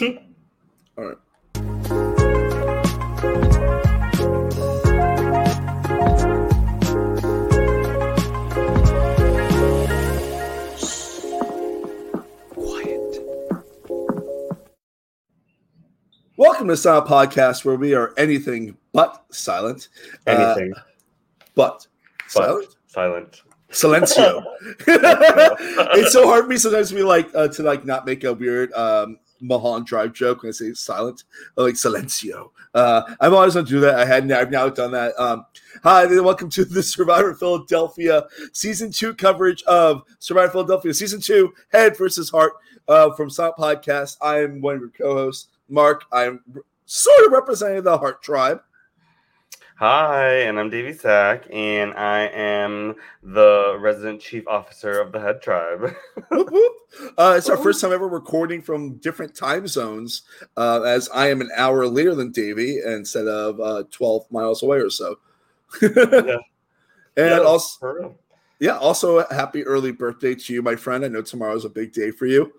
All right. Quiet. Welcome to Silent Podcast, where we are anything but silent. Uh, Anything but but silent. silent. Silencio. it's so hard for me sometimes to be like uh, to like not make a weird um Mulholland Drive joke when I say silent, like silencio. Uh, I've always done do that. I had I've now done that. Um, hi, and welcome to the Survivor Philadelphia season two coverage of Survivor Philadelphia season two, Head versus Heart uh, from Silent Podcast. I am one of your co-hosts, Mark. I am sort of representing the Heart Tribe. Hi, and I'm Davey Sack, and I am the resident chief officer of the Head Tribe. Whoop, whoop. Uh, it's our first time ever recording from different time zones, uh, as I am an hour later than Davey instead of uh, 12 miles away or so. Yeah. And Yeah, also, yeah, also a happy early birthday to you, my friend. I know tomorrow's a big day for you.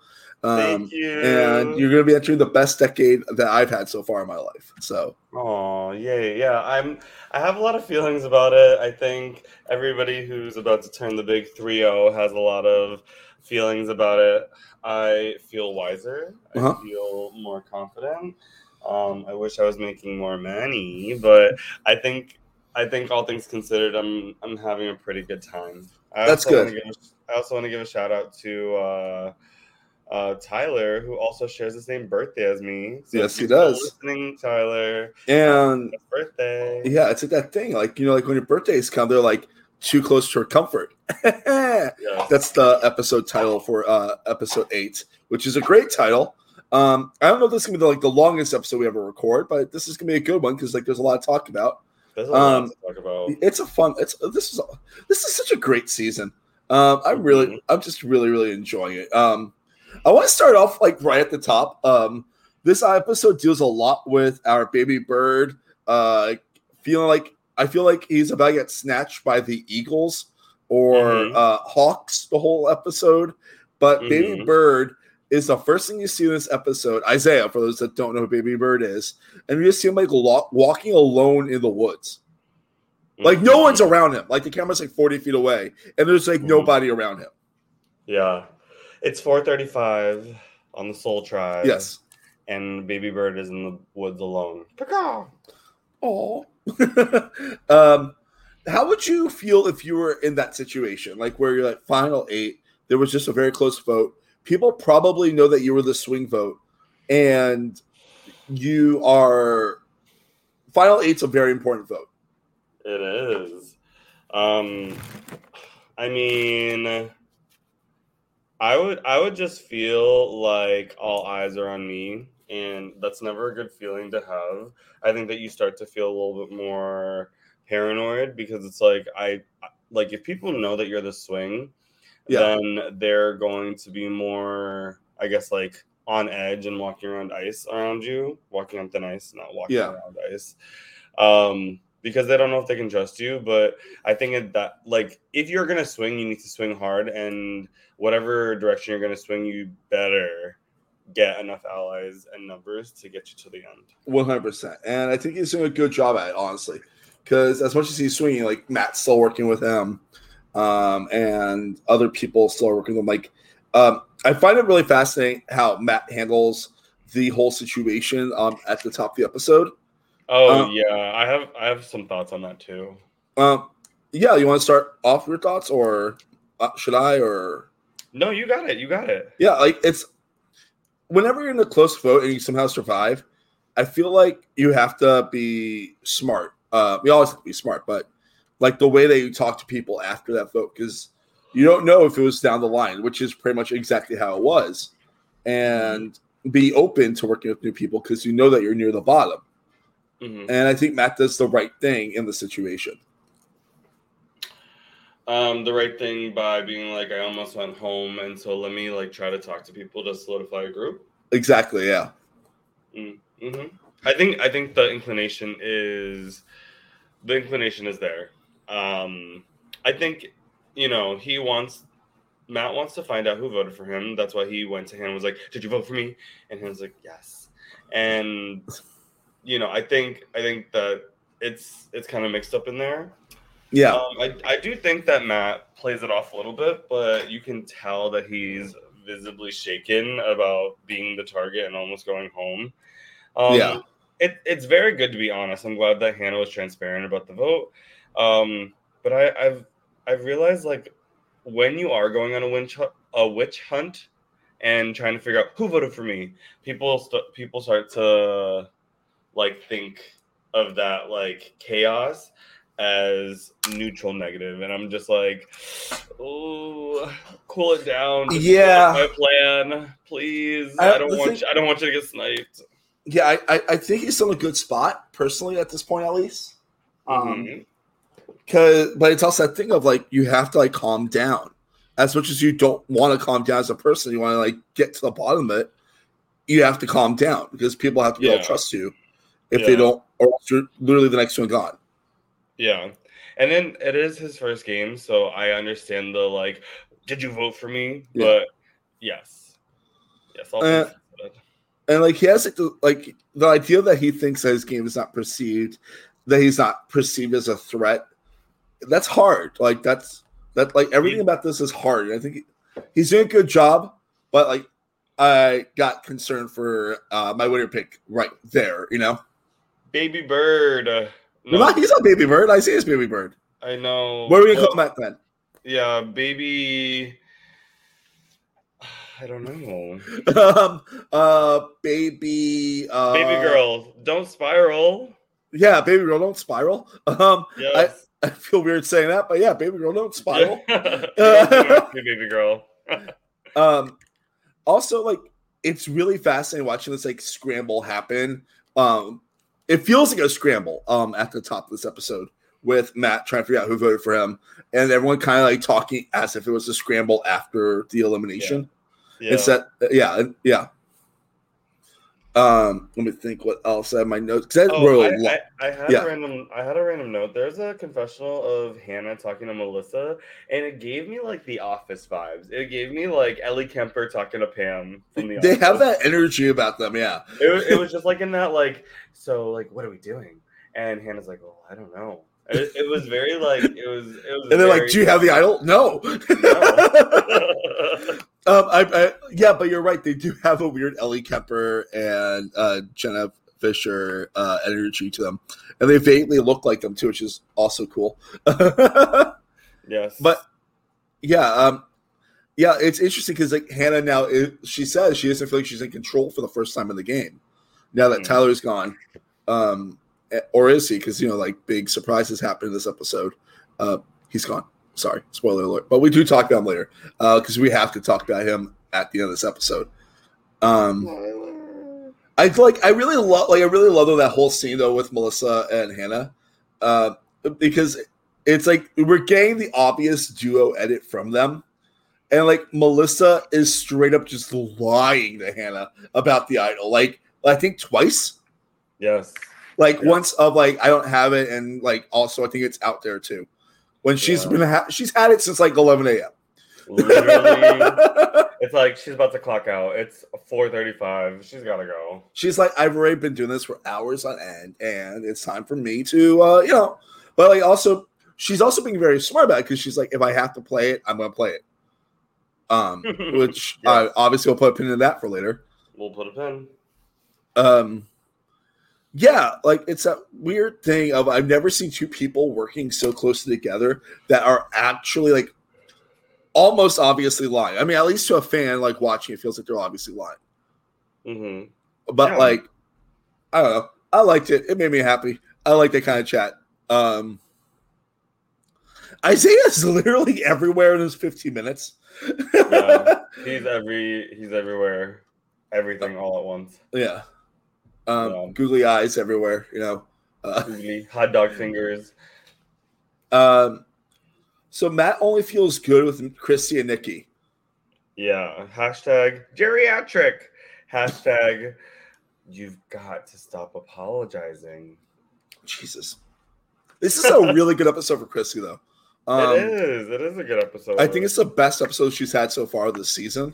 Um, Thank you. And you're going to be entering the best decade that I've had so far in my life. So, Oh, yay. Yeah, I'm I have a lot of feelings about it. I think everybody who's about to turn the big 3-0 has a lot of feelings about it. I feel wiser. Uh-huh. I feel more confident. Um, I wish I was making more money, but I think I think all things considered, I'm I'm having a pretty good time. I That's good. give I also want to give a shout out to uh, uh, Tyler, who also shares the same birthday as me. So Yes, he does. Listening, Tyler. and birthday. yeah, it's like that thing. Like, you know, like when your birthdays come, they're like too close to her comfort. Yeah. That's the episode title for uh, episode eight, which is a great title. Um, I don't know if this is gonna be the, like the longest episode we ever record, but this is gonna be a good one because like there's a lot to talk about. There's a lot Um, to talk about. It's a fun. It's this is this is such a great season. Um, I'm really, Mhm. I'm just really, really enjoying it. Um, I want to start off like right at the top. Um, this episode deals a lot with our baby bird. Uh, feeling like I feel like he's about to get snatched by the Eagles or Mhm. uh, Hawks the whole episode. But baby Mhm. bird is the first thing you see in this episode. Isaiah, for those that don't know who baby bird is, and you just see him like lo- walking alone in the woods. Like no Mhm. one's around him. Like the camera's like 40 feet away, and there's like Mhm. nobody around him. Yeah. It's 435 on the Soul Tribe. Yes. And Baby Bird is in the woods alone. Caw. Oh. um, how would you feel if you were in that situation? Like where you're like final eight, there was just a very close vote. People probably know that you were the swing vote, and you are final eight's a very important vote. It is. Um I mean I would I would just feel like all eyes are on me and that's never a good feeling to have. I think that you start to feel a little bit more paranoid because it's like I like if people know that you're the swing, Yeah. then they're going to be more I guess like on edge and walking around ice around you, walking on thin ice, not walking Yeah. around ice. Um because they don't know if they can trust you. But I think that like if you're gonna swing, you need to swing hard, and whatever direction you're gonna swing, you better get enough allies and numbers to get you to the end. One hundred percent, and I think he's doing a good job at it, honestly. Because as much as he's swinging, like Matt's still working with him, um, and other people still are working with him. Like, um, I find it really fascinating how Matt handles the whole situation um, at the top of the episode. Oh Um, yeah, I have I have some thoughts on that too. Um, yeah, you want to start off your thoughts, or uh, should I? Or No, you got it. You got it. yeah, like it's whenever you're in a close vote and you somehow survive, I feel like you have to be smart. Uh, we always have to be smart, but like the way that you talk to people after that vote, because you don't know if it was down the line, which is pretty much exactly how it was, and be open to working with new people because you know that you're near the bottom. Mhm. And I think Matt does the right thing in the situation. Um, the right thing by being like I almost went home, and so let me like try to talk to people to solidify a group. Exactly. Yeah. hmm I think I think the inclination is the inclination is there. Um, I think you know he wants Matt wants to find out who voted for him. That's why he went to him and was like, "Did you vote for me?" And he was like, "Yes." And you know, I think I think that it's it's kind of mixed up in there. Yeah. Um, I I do think that Matt plays it off a little bit, but you can tell that he's visibly shaken about being the target and almost going home. Um, Yeah. It, it's very good to be honest. I'm glad that Hannah was transparent about the vote. Um, but I, I've I've realized like when you are going on a witch a witch hunt and trying to figure out who voted for me, people st- people start to like think of that like chaos as neutral negative, and I'm just like, oh, cool it down. Just Yeah. my plan, please. I- I, don't want thing- you, I don't want you to get sniped. Yeah, I, I, I think he's still in a good spot, personally, at this point at least. Um Mhm. Cause, but it's also that thing of like you have to like calm down. As much as you don't want to calm down as a person, you want to like get to the bottom of it. You have to calm down because people have to be able to Yeah. trust you. If they don't, or literally the next one gone. Yeah. And then it is his first game, so I understand the like, did you vote for me? Yeah. But yes. Yes, I'll Uh, think about it. And like he has like the, like the idea that he thinks that his game is not perceived, that he's not perceived as a threat. That's hard. Like that's that like everything about this is hard. I think he- he's doing a good job, but like I got concerned for uh my winner pick right there. You know, Baby Bird. uh, No, not- he's not baby bird. I see his baby bird. I know. What are we gonna call him that then? Yeah, baby. I don't know. um, uh, baby, uh, baby girl, don't spiral. Yeah, baby girl, don't spiral. Um, Yes. I feel weird saying that, but yeah, baby girl, don't spiral. Baby girl. um also like it's really fascinating watching this like scramble happen um it feels like a scramble um at the top of this episode with matt trying to figure out who voted for him and everyone kind of like talking as if it was a scramble after the elimination Yeah. instead yeah yeah um let me think what else i have my notes because I, Oh, wrote I, a lot. I, I had Yeah. a random I had a random note. There's a confessional of Hannah talking to Melissa, and it gave me like the office vibes. It gave me like Ellie Kemper talking to Pam from the they have that energy about them yeah It was, it was just like in that like so like what are we doing? And Hannah's like, oh, I don't know. It, it was very like it was it was and they're like do you have the idol no No. Um, I, I, yeah, but you're right. They do have a weird Ellie Kemper and uh, Jenna Fischer uh, energy to them, and they vaguely look like them too, which is also cool. yes. But- yeah, um, yeah, it's interesting because like Hannah now, is, she says she doesn't feel like she's in control for the first time in the game. Now that Mhm. Tyler's gone, um, eh, or is he? Because you know, like big surprises happen in this episode. Uh, he's gone. Sorry, spoiler alert. But we do talk about him later because we have to talk about him at the end of this episode. Um, I like. I really love. Like, I really love though, that whole scene though with Melissa and Hannah, uh, because it's like we're getting the obvious duo edit from them, and like Melissa is straight up just lying to Hannah about the idol. Like, I think twice. yes. Like Yeah. once of like I don't have it, and like also I think it's out there too. When she's Yeah. been ha- she's had it since like eleven a.m. Literally, it's like she's about to clock out. It's 4:35. She's got to go. she's like, I've already been doing this for hours on end, and it's time for me to, uh, you know. But like, also, she's also being very smart about it because she's like, if I have to play it, I'm gonna play it. Um, which I Yes. obviously will put a pin in that for later. We'll put a pin. Um, yeah, like it's that weird thing of I've never seen two people working so closely together that are actually like almost obviously lying. I mean, at least to a fan like watching, it feels like they're obviously lying. hmm but Yeah. like I don't know. I liked it. It made me happy. I like that kind of chat. Um Isaiah's literally everywhere in his 15 minutes. Yeah. He's every. He's everywhere. Everything all at once. yeah. Um Yeah. googly eyes everywhere, you know. Uh, Googly, hot dog fingers. um so Matt only feels good with Christy and Nikki. Yeah. Hashtag geriatric. Hashtag. You've got to stop apologizing. Jesus. This is a really good episode for Christy though. Um, it is. It is a good episode. I think it's the best episode she's had so far this season.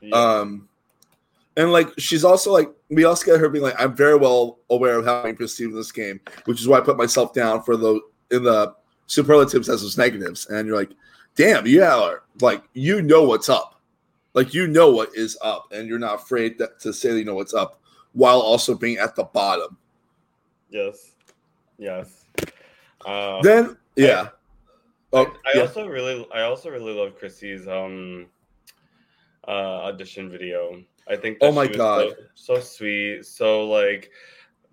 Yeah. Um, and like she's also like we also get her being like, I'm very well aware of how I'm perceived in this game, which is why I put myself down for the in the superlatives as those negatives. And you're like, damn, yeah, like you know what's up, like you know what is up, and you're not afraid that, to say that you know what's up while also being at the bottom. yes. Yes. Uh, Then yeah, oh I yeah. also really, I also really love Chrissy's um uh audition video. I think. Oh my God. so, so sweet. So like,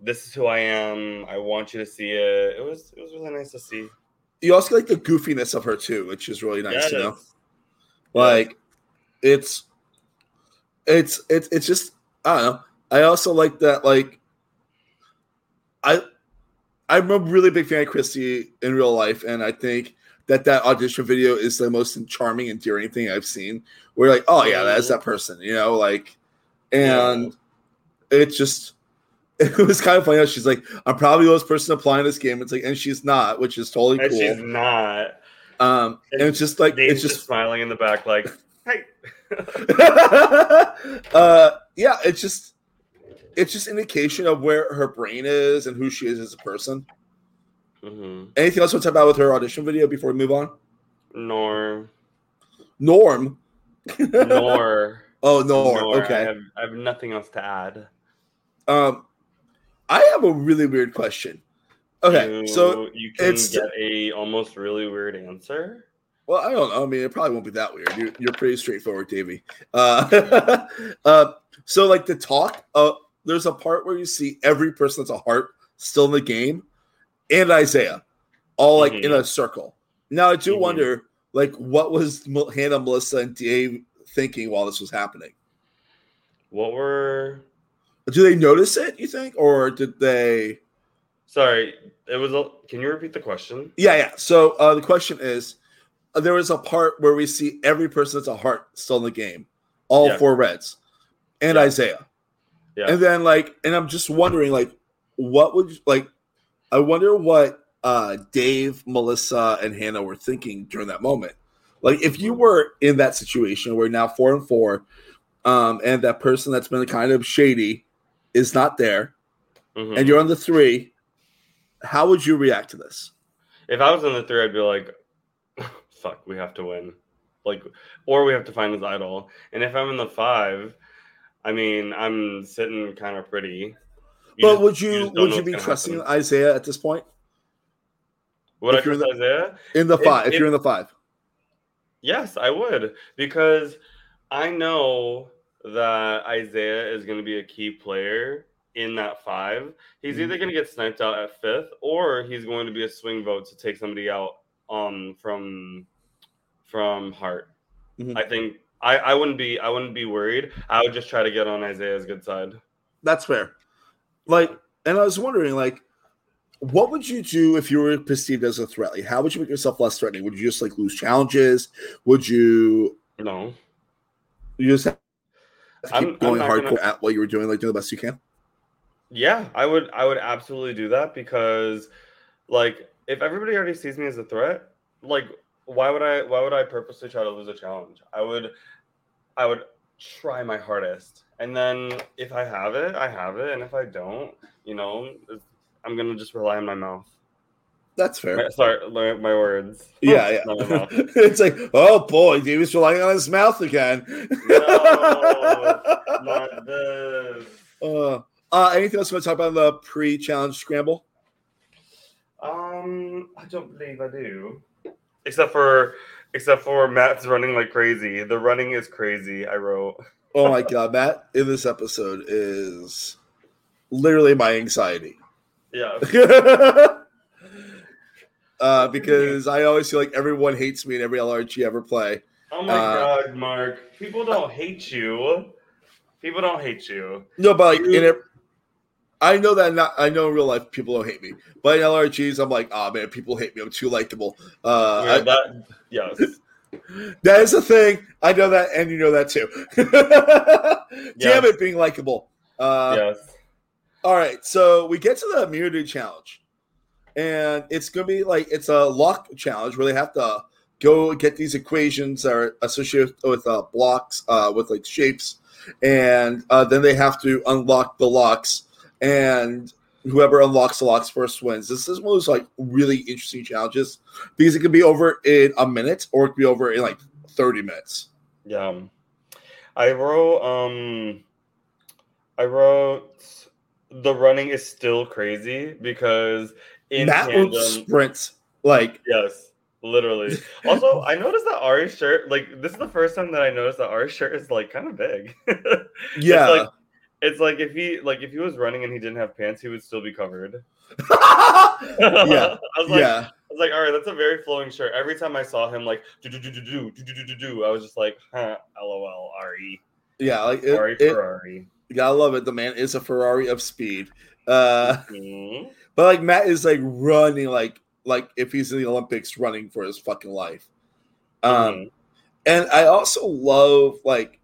this is who I am. I want you to see it. It was, it was really nice to see. you also like the goofiness of her too, which is really nice to know. Like it's it's it's it's just I don't know. I also like that like I I'm a really big fan of Christy in real life, and I think that that audition video is the most charming, and endearing thing I've seen. We're like, oh yeah, that's mm-hmm. that person, you know, like, and it just it was kind of funny. How she's like, I'm probably the most person applying this game. It's like, and she's not, which is totally And cool. she's not. Um, and it's just like Dave's it's just, just smiling in the back, like, hey. uh, yeah, it's just it's just indication of where her brain is and who she is as a person. hmm Anything else we want to talk about with her audition video before we move on? Norm. Norm. nor, oh, nor. I okay. have, I have nothing else to add. Um, I have a really weird question. Okay, You- so you can it's- get a almost really weird answer. well, I don't know. I mean, it probably won't be that weird. You're, you're pretty straightforward, Davey. Uh, uh, so like the talk. Uh, there's a part where you see every person that's a heart still in the game, and Isaiah, all like in a circle. Now I do Mhm. wonder, like, what was Hannah, Melissa, and Dave thinking while this was happening? What were? Do they notice it? You think, or did they? Sorry, it was. A, can you repeat the question? Yeah, yeah. So uh, the question is, uh, there was a part where we see every person that's a heart still in the game, all Yeah. four Reds, and Yeah. Isaiah, Yeah. and then like, and I'm just wondering, like, what would like, I wonder what uh, Dave, Melissa, and Hannah were thinking during that moment. Like, if you were in that situation where now four and four, um, and that person that's been kind of shady is not there, Mhm. and you're on the three, how would you react to this? if I was in the three, I'd be like, "Fuck, we have to win," like, or we have to find his idol. And if I'm in the five, I mean, I'm sitting kind of pretty. You but just- would you, don't would you be trusting happen. Isaiah at this point Would if you're trust in Isaiah? in the If- five? If, if- you're in the five, Yes, I would because I know that Isaiah is going to be a key player in that five. He's either going to get sniped out at fifth, or he's going to be a swing vote to take somebody out um from from Heart. Mhm. I think I I wouldn't be I wouldn't be worried. I would just try to get on Isaiah's good side. that's fair. Like, and I was wondering, like, what would you do if you were perceived as a threat? Like, how would you make yourself less threatening? Would you just like lose challenges? Would you No, you just have to I'm- keep I'm going not hardcore gonna- at what you were doing, like doing the best you can? Yeah, I would I would absolutely do that because like if everybody already sees me as a threat, like why would I why would I purposely try to lose a challenge? I would I would try my hardest. And then if I have it, I have it, and if I don't, you know, I'm going to just rely on my mouth. That's fair. My- sorry, my, my words. Yeah, yeah. It's like, oh boy, David's relying on his mouth again. No, Not this. uh, uh, anything else you want to talk about in the pre-challenge scramble? Um, I don't believe I do. Except for except for Matt's running like crazy. The running is crazy, I wrote. Oh my god, Matt in this episode is literally my anxiety. Yeah. uh, because I always feel like everyone hates me in every LRG I ever play. Oh my Uh, god, Mark. People don't hate you. People don't hate you. No, but like in it, I know that not. I know in real life people don't hate me, but in LRGs I'm like, oh man, people hate me. I'm too likable. Uh, Yeah, I- that yes. that is a thing. I know that, and you know that too. Damn Yes. it, being likable. Uh, yes. All right, so we get to the immunity challenge, and it's gonna be like it's a lock challenge where they have to go get these equations that are associated with uh, blocks uh, with like shapes, and uh, then they have to unlock the locks, and whoever unlocks the locks first wins. This is one of those like really interesting challenges because it can be over in a minute or it can be over in like thirty minutes. Yeah. I wrote um I wrote the running is still crazy because in Matt tandem, will sprint like yes, literally. Also, I noticed that Ari's shirt, like this is the first time that I noticed that Ari's shirt is like kind of big. yeah. It's like, it's like if he like if he was running and he didn't have pants, he would still be covered. yeah. I was like, yeah. I was like, all right, that's a very flowing shirt. Every time I saw him like do do do do do do do do do, I was just like, huh, lol, Ari, Yeah. Like it, Ari it- Ferrari. You gotta love it. The man is a Ferrari of speed. Uh Mhm. But like Matt is like running like like if he's in the Olympics running for his fucking life. Um Mhm. and I also love like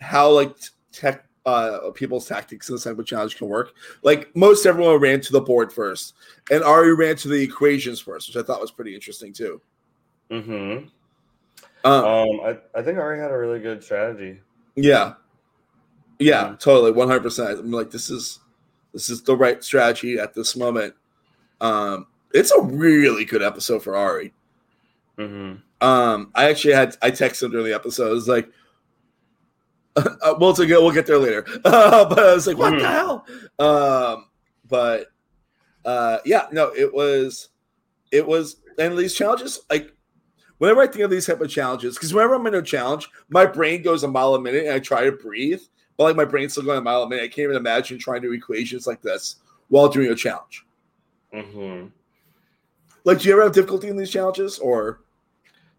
how like tech uh people's tactics in the cyber challenge can work. Like most everyone ran to the board first, and Ari ran to the equations first, which I thought was pretty interesting too. Mhm. Um, Um, I, I think Ari had a really good strategy. yeah. Yeah, totally, one hundred percent. I'm like, this is this is the right strategy at this moment. Um, it's a really good episode for Ari. hmm Um, I actually had I texted him during the episode. I was like, uh, "We'll to get we'll get there later." but I was like, "What the Mhm. hell?" Um, but uh, yeah, no, it was it was, and these challenges like. Whenever I think of these type of challenges, because whenever I'm in a challenge, my brain goes a mile a minute and I try to breathe, but like my brain's still going a mile a minute. I can't even imagine trying to do equations like this while doing a challenge. hmm Like, do you ever have difficulty in these challenges, or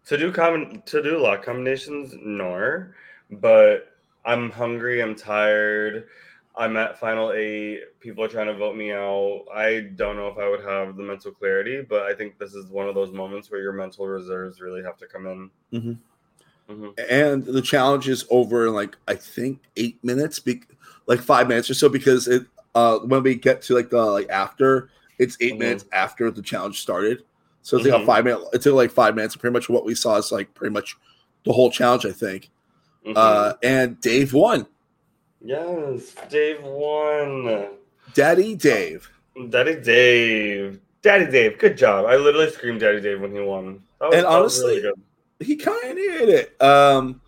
To do common to do lock combinations, nor. But I'm hungry. I'm tired. I'm at final eight. People are trying to vote me out. I don't know if I would have the mental clarity, but I think this is one of those moments where your mental reserves really have to come in. Mhm. Mhm. and the challenge is over in like I think eight minutes, be- like five minutes or so, because it uh when we get to like the like after, it's 8 Mhm. minutes after the challenge started. So it's like a Mhm. five minute. It's like five minutes. Pretty much what we saw is like pretty much the whole challenge, I think. Mhm. Uh And Dave won. yes, Dave won. Daddy Dave. Daddy Dave. Daddy Dave, good job. I literally screamed Daddy Dave when he won. That was, And that was really honestly- good. He kind of did it. Um,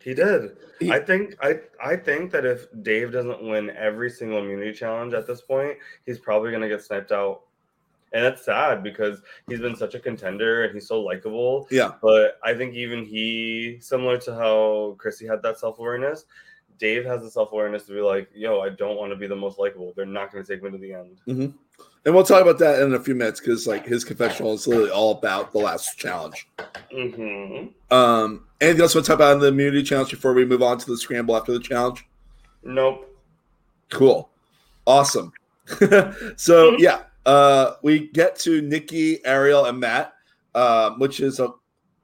He did. He- I think I I think that if Dave doesn't win every single immunity challenge at this point, he's probably gonna get sniped out. And that's sad because he's been such a contender and he's so likable. yeah, But I think even he, similar to how Chrissy had that self awareness, Dave has the self awareness to be like, yo, I don't want to be the most likable. They're not going to take me to the end. and we'll talk about that in a few minutes because like his confessional is literally all about the last challenge. hmm Um, anything else want to talk about in the immunity challenge before we move on to the scramble after the challenge? Nope. Cool. Awesome. so Mhm. yeah, uh we get to Nikki, Ariel, and Matt, um, which is a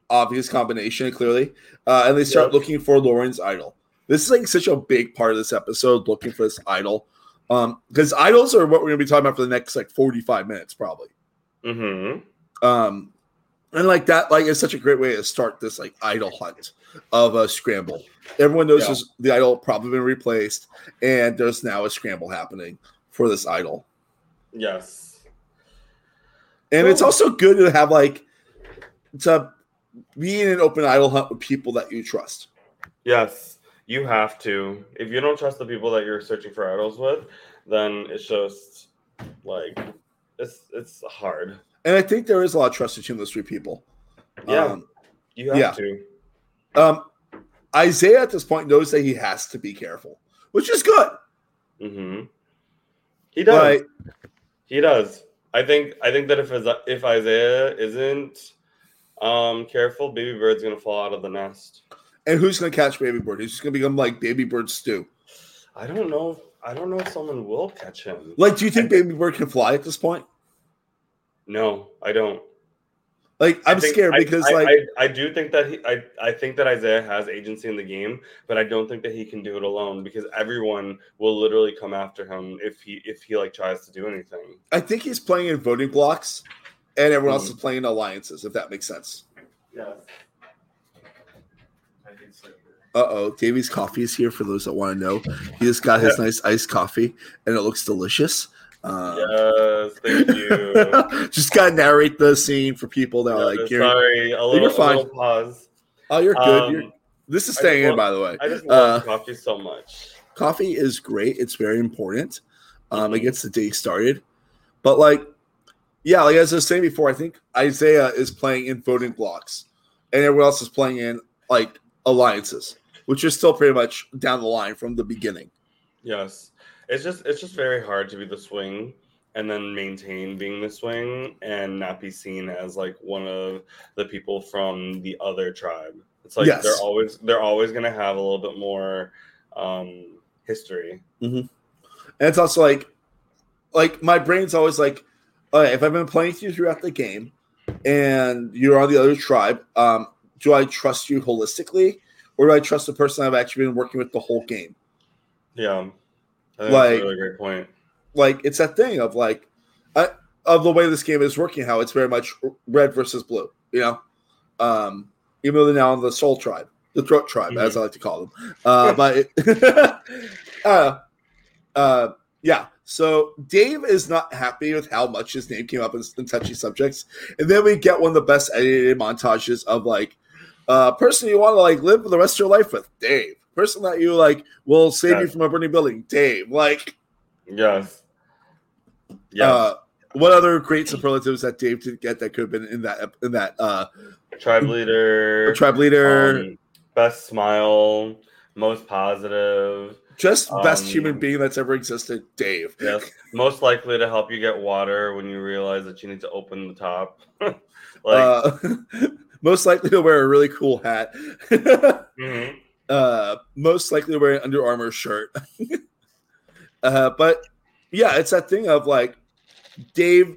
obvious combination, clearly. Uh, and they start Yep. looking for Lauren's idol. This is like such a big part of this episode, looking for this idol. Um, because idols are what we're gonna be talking about for the next like 45 minutes, probably. hmm Um, and like that, like is such a great way to start this like idol hunt of a scramble. Everyone knows Yeah. this, the idol probably been replaced, and there's now a scramble happening for this idol. Yes. And it's also good to have like to be in an open idol hunt with people that you trust. Yes. You have to. If you don't trust the people that you're searching for idols with, then it's just like it's it's hard. And I think there is a lot of trust between those three people. Yeah. Um, You have Yeah. to. um, Isaiah at this point knows that he has to be careful, which is good. hmm He does. He does. I think. I think that if if Isaiah isn't um careful, Baby Bird's gonna fall out of the nest. And who's going to catch Baby Bird? He's just going to become like Baby Bird stew. I don't know. I don't know if someone will catch him. Like, do you think Baby Bird can fly at this point? No, I don't. Like I'm think- scared because I, like I, I do think that he, I I think that Isaiah has agency in the game, but I don't think that he can do it alone because everyone will literally come after him if he if he like tries to do anything. I think he's playing in voting blocks, and everyone else Mhm. is playing in alliances. If that makes sense. Yes. Uh oh, Davey's coffee is here. For those that want to know, he just got his nice iced coffee, and it looks delicious. Um, Yes, thank you. just gotta narrate the scene for people that are like, sorry, a little, You're fine. little pause. "Oh, you're good." Um, you're, this is staying in, by the way. I just love Uh, coffee so much. coffee is great. It's very important. Um, It Mhm. gets the day started. But like, yeah, like as I was saying before, I think Isaiah is playing in voting blocks, and everyone else is playing in like alliances, which is still pretty much down the line from the beginning. Yes, it's just it's just very hard to be the swing and then maintain being the swing and not be seen as like one of the people from the other tribe. It's like Yes. they're always they're always gonna have a little bit more um history. And it's also like, like my brain's always like, all right, if I've been playing with you throughout the game, and you're on the other tribe, um, do I trust you holistically, or do I trust the person I've actually been working with the whole game? Yeah. Like- really great point. like it's that thing of like I, of the way this game is working how it's very much red versus blue you know um even though they're now on the soul tribe the throat tribe as i like to call them uh but it, uh, uh yeah so dave is not happy with how much his name came up in, in touchy subjects and then we get one of the best edited montages of like uh person you want to like live for the rest of your life with dave person that you like will save you from a burning building dave like Yes. Yeah. uh, what other great superlatives that Dave did get that could have been in that in that uh, tribe leader. tribe leader? um, best smile, most positive. just best um, human being that's ever existed, Dave. Yes, most likely to help you get water when you realize that you need to open the top. like, uh, most likely to wear a really cool hat. mhm. uh, most likely to wear an Under Armour shirt. uh, but yeah, it's that thing of like Dave.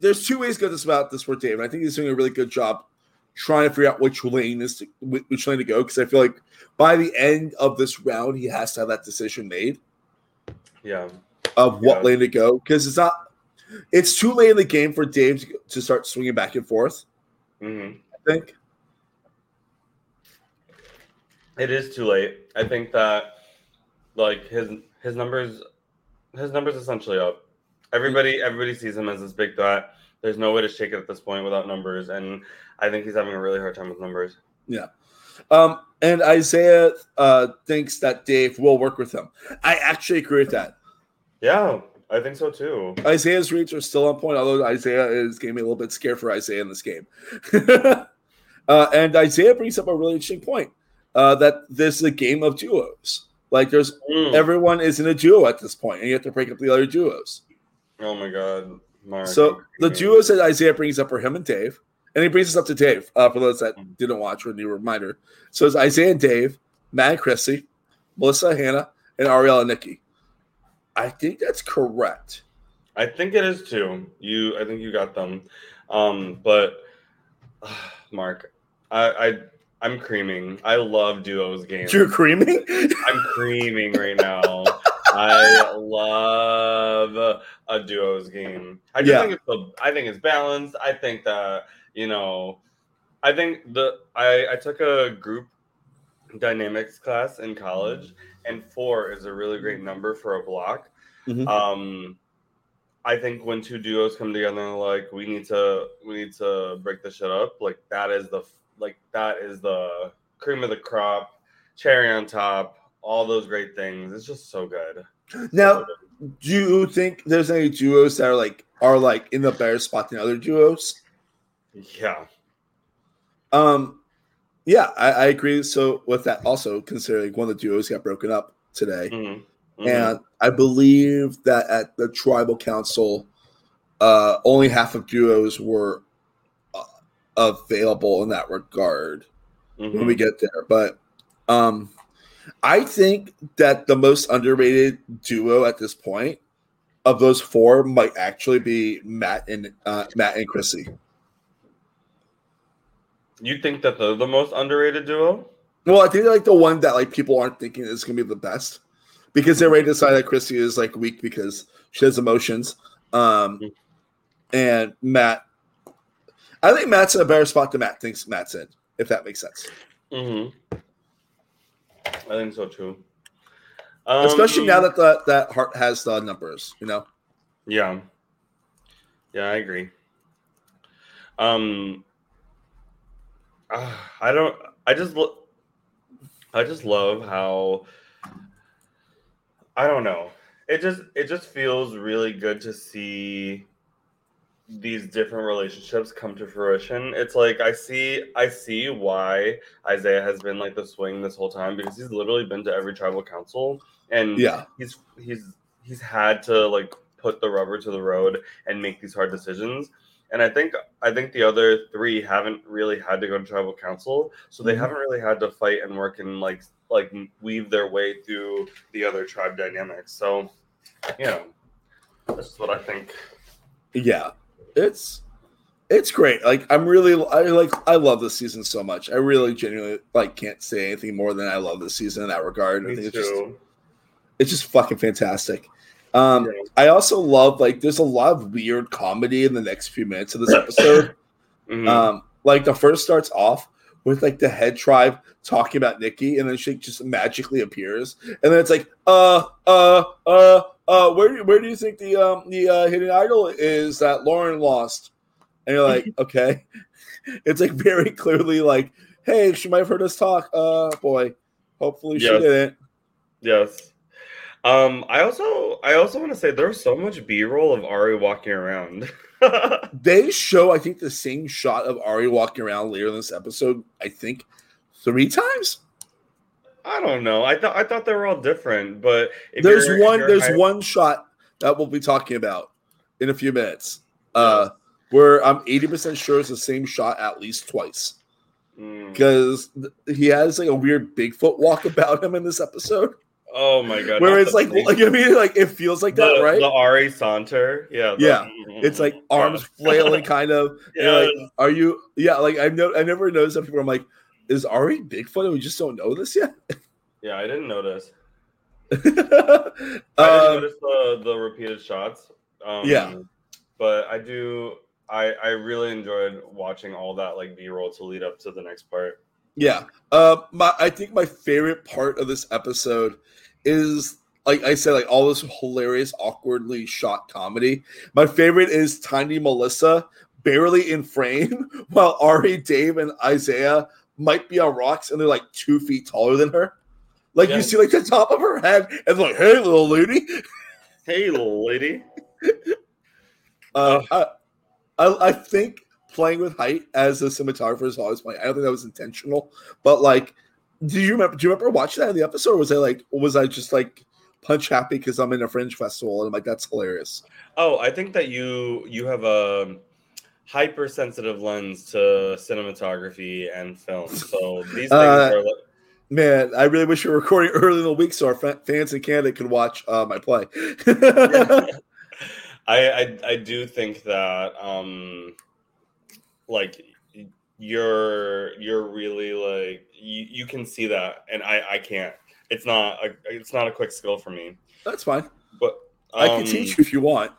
There's two ways to go this about this for Dave, and I think he's doing a really good job trying to figure out which lane is to, which lane to go. Because I feel like by the end of this round, he has to have that decision made yeah, of what Yeah. lane to go. Because it's not, it's too late in the game for Dave to, to start swinging back and forth. Hmm I think. it is too late. I think that like his his numbers his numbers essentially up. Everybody everybody sees him as this big threat. There's no way to shake it at this point without numbers, and I think he's having a really hard time with numbers. Yeah. Um, and Isaiah uh, thinks that Dave will work with him. I actually agree with that. Yeah, I think so too. Isaiah's reads are still on point, although Isaiah is getting me a little bit scared for Isaiah in this game. uh, and Isaiah brings up a really interesting point uh, that this is a game of duos. Like there's Mm. everyone is in a duo at this point, and you have to break up the other duos. Oh my god. Mark, So the duos that Isaiah brings up are him and Dave, and he brings us up to Dave uh, for those that didn't watch a reminder. So it's Isaiah and Dave, Matt and Chrissy, Melissa, Hannah, and Ariel and Nikki. I think that's correct. I think it is too. You, I think you got them. Um, but Mark, I, I, I'm creaming. I love duos games. You're creaming. I'm creaming right now. I love a duos game. I just Yeah. think it's I think it's balanced. I think that you know, I think the I I took a group dynamics class in college, and four is a really great number for a block. Mhm. Um, I think when two duos come together, and like we need to we need to break this shit up. Like that is the like that is the cream of the crop, cherry on top, all those great things. It's just so good. now, do you think there's any duos that are like are like in the better spot than other duos? Yeah. Um, yeah, I, I agree. So with that, also considering one of the duos got broken up today. Mhm. Mhm. and I believe that at the tribal council, uh, only half of duos were uh, available in that regard when Mhm. we get there. But um, I think that the most underrated duo at this point of those four might actually be Matt and uh, Matt and Chrissy. You think that they're the most underrated duo? Well, I think they're like the one that like people aren't thinking is gonna be the best because they already decided that Chrissy is like weak because she has emotions. Um, Mm-hmm. and Matt, I think Matt's in a better spot than Matt thinks Matt's in, if that makes sense. Mm-hmm. I think so too. Um, Especially now that the, that Heart has the numbers, you know. Yeah. Yeah, I agree. Um uh, I don't I just lo- I just love how I don't know. It just it just feels really good to see these different relationships come to fruition. It's like I see I see why Isaiah has been like the swing this whole time because he's literally been to every tribal council and Yeah, he's he's he's had to like put the rubber to the road and make these hard decisions. And I think I think the other three haven't really had to go to tribal council, so they Mhm. haven't really had to fight and work and like like weave their way through the other tribe dynamics. So, you know, that's what I think. yeah. It's it's great. Like I'm really I like I love this season so much. I really genuinely like can't say anything more than I love this season in that regard. I Me think it's just too. it's just fucking fantastic. Um, Yeah. I also love like there's a lot of weird comedy in the next few minutes of this episode. Mhm. um, like the first starts off with like the head tribe talking about Nikki, and then she just magically appears, and then it's like, uh, uh, uh, uh, where do where do you think the um the uh, hidden idol is that Lauren lost? And you're like, okay, it's like very clearly like, hey, she might have heard us talk. Uh, boy, hopefully she Yes. didn't. Yes. Um, I also I also want to say there's so much B roll of Ari walking around. They show, I think, the same shot of Ari walking around later in this episode. I think three times. I don't know. I thought I thought they were all different, but there's one. There's high- one shot that we'll be talking about in a few minutes. Uh, where I'm 80 percent sure it's the same shot at least twice Mm. because he has like a weird Bigfoot walk about him in this episode, Oh my god! where it's like, like I mean, like it feels like that, right? The Ari Saunter, yeah, the- Yeah. it's like arms flailing, kind of. you're like, are you? Yeah, like I've no, I never noticed that people. I'm like, is Ari Bigfoot? And we just don't know this yet. Yeah, I didn't notice. I um, didn't notice the the repeated shots. Um, Yeah. but I do. I I really enjoyed watching all that like B roll to lead up to the next part. Yeah. Uh, my I think my favorite part of this episode is like I said, like all this hilarious, awkwardly shot comedy. My favorite is Tiny Melissa barely in frame, while Ari, Dave, and Isaiah might be on rocks and they're like two feet taller than her. Like Yeah. you see like the top of her head and like, hey little lady. Hey, little lady. Uh, I, I I think playing with height as a cinematographer is always funny. I don't think that was intentional, but like, do you remember? Do you remember watching that in the episode? Or was I like, was I just like punch happy because I'm in a fringe festival and I'm like, that's hilarious. Oh, I think that you you have a hypersensitive lens to cinematography and film. So these things Uh, are like, Man, I really wish we were recording early in the week so our fa- fans in Canada could watch uh, my play. I, I I do think that um like you're you're really like you, you can see that and I I can't. It's not a it's not a quick skill for me. that's fine. But I can um, teach you if you want.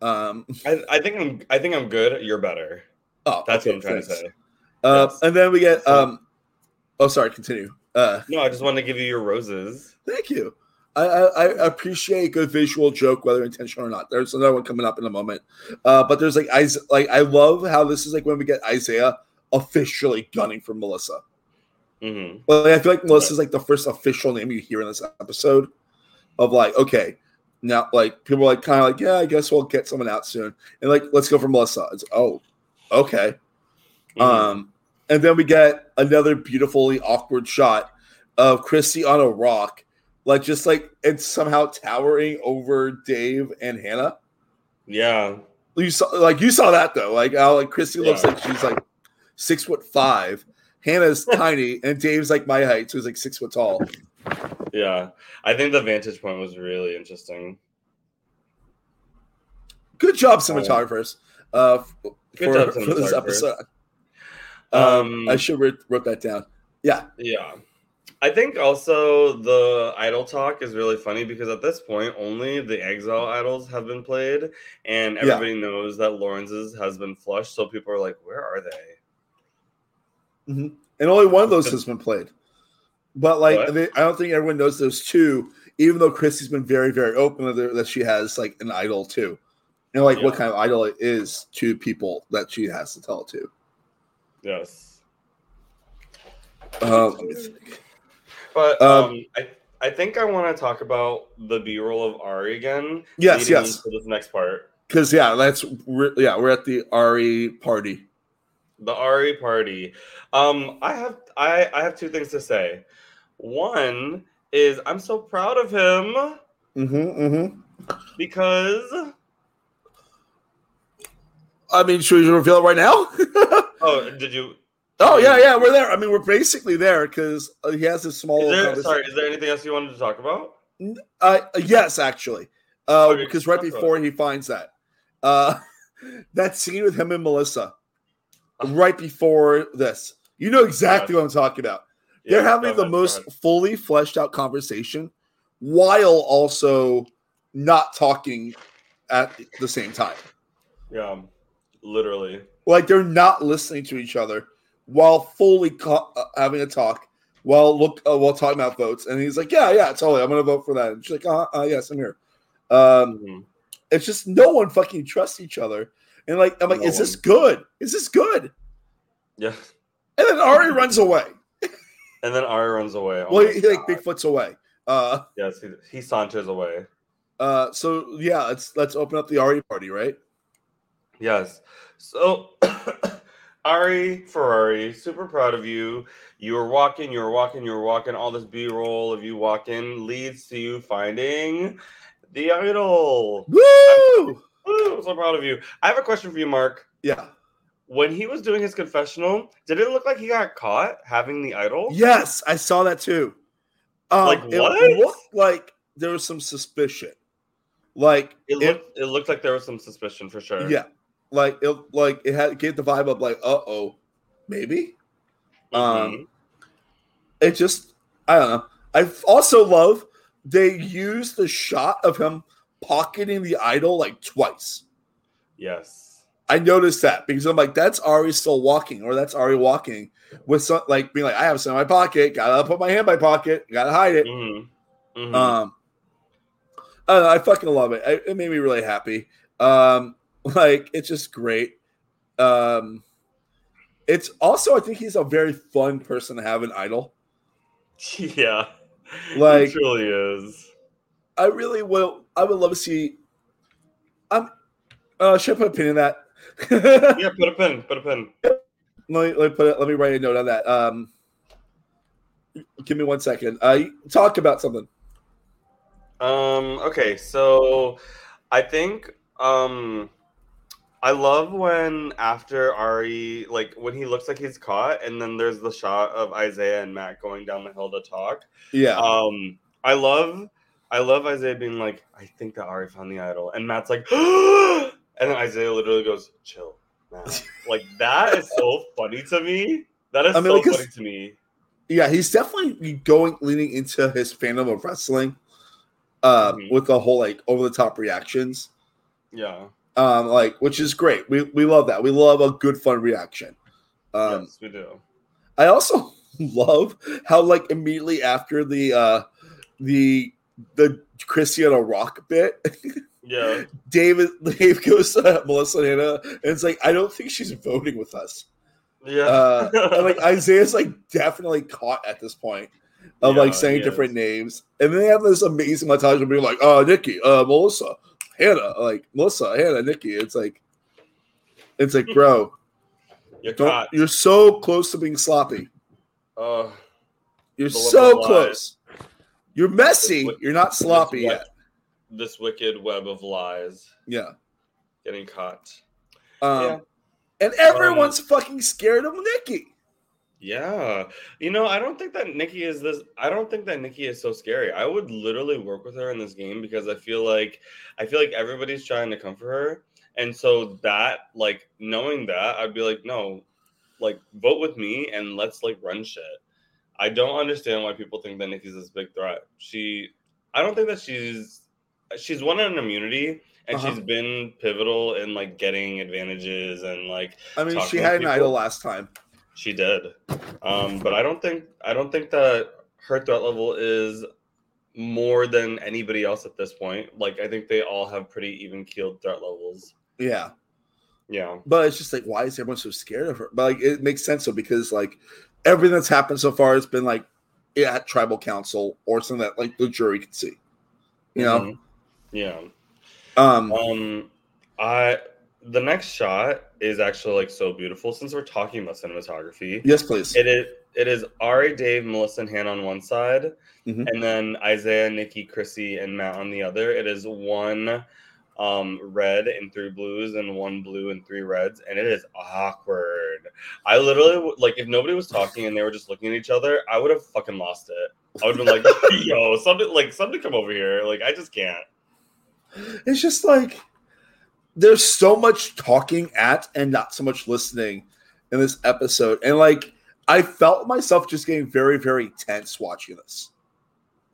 Um, I, I think I'm I think I'm good. You're better. oh, That's okay, what I'm trying thanks. to say. Uh, Yes. And then we get. Um, oh, sorry. Continue. Uh, No, I just wanted to give you your roses. Thank you. I, I, I appreciate a good visual joke, whether intentional or not. There's another one coming up in a moment, uh, but there's like I like I love how this is like when we get Isaiah officially gunning for Melissa. hmm Like I feel like Melissa's like the first official name you hear in this episode of like okay, now like people are like kind of like yeah, I guess we'll get someone out soon, and like let's go for Melissa. It's oh, okay. Mm-hmm. Um, and then we get another beautifully awkward shot of Christy on a rock, like just like it's somehow towering over Dave and Hannah. yeah. You saw like you saw that though, like how like Christy looks Yeah. like she's like six foot five. Hannah's tiny, and Dave's like my height, so he's like six foot tall. Yeah. I think the vantage point was really interesting. Good job, cinematographers. Uh, Good for, job, for this cinematographers. episode. Um, I should wrote, wrote that down. Yeah. Yeah. I think also the idol talk is really funny because at this point only the exile idols have been played and everybody yeah. knows that Lauren's has been flushed so people are like where are they mm-hmm. and only one of those has been played but like they, I don't think everyone knows those two even though Chrissy's been very very open that she has like an idol too and like yeah. what kind of idol it is to people that she has to tell it to yes uh, let me think but um, um, I I think I want to talk about the B roll of Ari again. Yes, yes. For this next part, because yeah, that's we're, yeah, we're at the Ari party. The Ari party. Um, I have I I have two things to say. One is I'm so proud of him. Mm-hmm. Mm-hmm. Because. I mean, should we reveal it right now? oh, did you? Oh yeah, yeah, we're there. I mean, we're basically there because uh, he has this small. Is there, sorry, is there anything else you wanted to talk about? Uh, yes, actually, uh, okay, because right before he finds that, uh, that scene with him and Melissa. Right before this, you know exactly what I'm talking about. Yeah, They're having the most fully fleshed out conversation while also not talking at the same time. Yeah, literally. Like they're not listening to each other while fully co- uh, having a talk while look uh, while talking about votes, and he's like, "Yeah, yeah, totally, I'm gonna vote for that." And she's like, "Uh, uh yes, I'm here." Um, mm-hmm. It's just no one fucking trusts each other, and like I'm like, no "Is one. this good? Is this good?" Yeah. And then Ari runs away. And then Ari runs away. Oh well, he, like Bigfoot's away. Uh, yes, he, he saunters away. Uh, so yeah, let's let's open up the Ari party, right? Yes. So Ari Ferrari, super proud of you. You were walking, you were walking, you were walking. All this B roll of you walking leads to you finding the idol. Woo! Woo! So proud of you. I have a question for you, Mark. Yeah. When he was doing his confessional, did it look like he got caught having the idol? Yes, I saw that too. Um, like what? It looked like there was some suspicion. Like it looked, it, it looked like there was some suspicion for sure. Yeah, like it like it had gave the vibe of like uh oh maybe mm-hmm. um it just i don't know i also love they use the shot of him pocketing the idol like twice yes i noticed that because i'm like that's ari still walking or that's ari walking with some like being like i have some in my pocket gotta put my hand in my pocket gotta hide it mm-hmm. Mm-hmm. um I, know, I fucking love it. I, it made me really happy. Um, Like it's just great. Um, it's also I think he's a very fun person to have an idol. Yeah, like it really is. I really will. I would love to see. I'm. Uh, should I put a pin in that? yeah, put a pin. Put a pin. Let me, let me put it. Let me write a note on that. Um, give me one second. Uh, talk about something. Um. Okay. So, I think um I love when after Ari, like when he looks like he's caught, and then there's the shot of Isaiah and Matt going down the hill to talk. Yeah. Um, I love, I love Isaiah being like, I think that Ari found the idol, and Matt's like, and then Isaiah literally goes, chill, Matt. like that is so funny to me. That is I mean, so funny to me. Yeah, he's definitely going leaning into his fandom of wrestling, uh, mm-hmm. with the whole like over the top reactions. Yeah um, like which is great. We we love that. We love a good fun reaction. Um, yes, we do. I also love how like immediately after the uh the the Christiana Rock bit. Yeah. David Dave goes to Melissa and Hannah and it's like, I don't think she's voting with us. Yeah. Uh, and like Isaiah's like definitely caught at this point of yeah, like saying different is. names. And then they have this amazing montage of being like, oh Nikki, uh Melissa, Hannah, like Melissa, Hannah, Nikki. It's like, it's like, bro, you're, you're so close to being sloppy. Uh, you're so close. You're messy. This, you're not sloppy this, yet. This wicked web of lies. Yeah. Getting caught. Um, yeah. And everyone's um, fucking scared of Nikki. Yeah. You know, I don't think that Nikki is this I don't think that Nikki is so scary. I would literally work with her in this game because I feel like I feel like everybody's trying to comfort her. And so that like knowing that, I'd be like, no, like vote with me and let's like run shit. I don't understand why people think that Nikki's this big threat. She, I don't think that she's she's won an immunity and Uh-huh. she's been pivotal in like getting advantages and like I mean, she had an people. idol last time. she did. Um, but I don't think I don't think that her threat level is more than anybody else at this point. Like I think they all have pretty even keeled threat levels. Yeah. Yeah. But it's just like, why is everyone so scared of her? But like, it makes sense though because like everything that's happened so far has been like at tribal council or something that like the jury can see. You know, Mhm. Yeah. um, Um, I the next shot is actually like so beautiful. Since we're talking about cinematography, yes, please. it is it is Ari, Dave, Melissa, and Hannah on one side, Mhm. and then Isaiah, Nikki, Chrissy, and Matt on the other. It is one um red and three blues and one blue and three reds and it is awkward. I literally like if nobody was talking and they were just looking at each other i would have fucking lost it. I would have been like yo somebody like somebody come over here. Like i just can't. It's just like there's so much talking at and not so much listening in this episode, and like I felt myself just getting very, very tense watching this.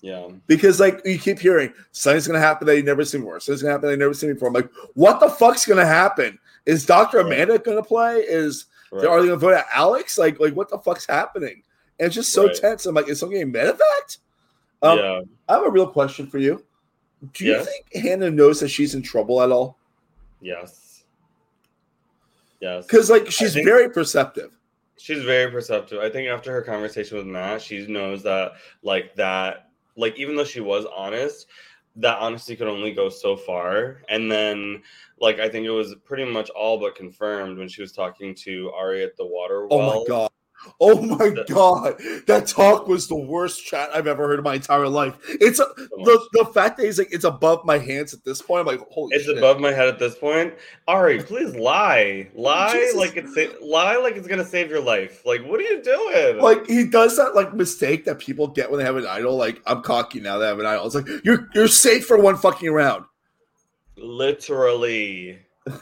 Yeah because like you keep hearing something's gonna happen that you never seen before. Something's gonna happen that you never seen before. I'm like, what the fuck's gonna happen? Is Doctor Amanda gonna play? Is right. are they gonna vote out Alex? Like, like what the fuck's happening? And it's just so Right. tense. I'm like, is something getting medevac? Um, yeah I have a real question for you. Do you Yes. think Hannah knows that she's in trouble at all? yes yes Because like she's very perceptive. She's very perceptive. I think after her conversation with Matt, she knows that like that like even though she was honest, that honesty could only go so far. And then like I think it was pretty much all but confirmed when she was talking to Ari at the water well. Oh my god. Oh my god. That talk was the worst chat I've ever heard in my entire life. It's a, the the fact that he's like it's above my hands at this point. I'm like, holy shit. It's shit. above my head at this point. Ari, please lie. Lie Jesus. like it's lie like it's gonna save your life. Like what are you doing? like he does that like mistake that people get when they have an idol. Like I'm cocky now that I have an idol. It's like you're you're safe for one fucking round. literally.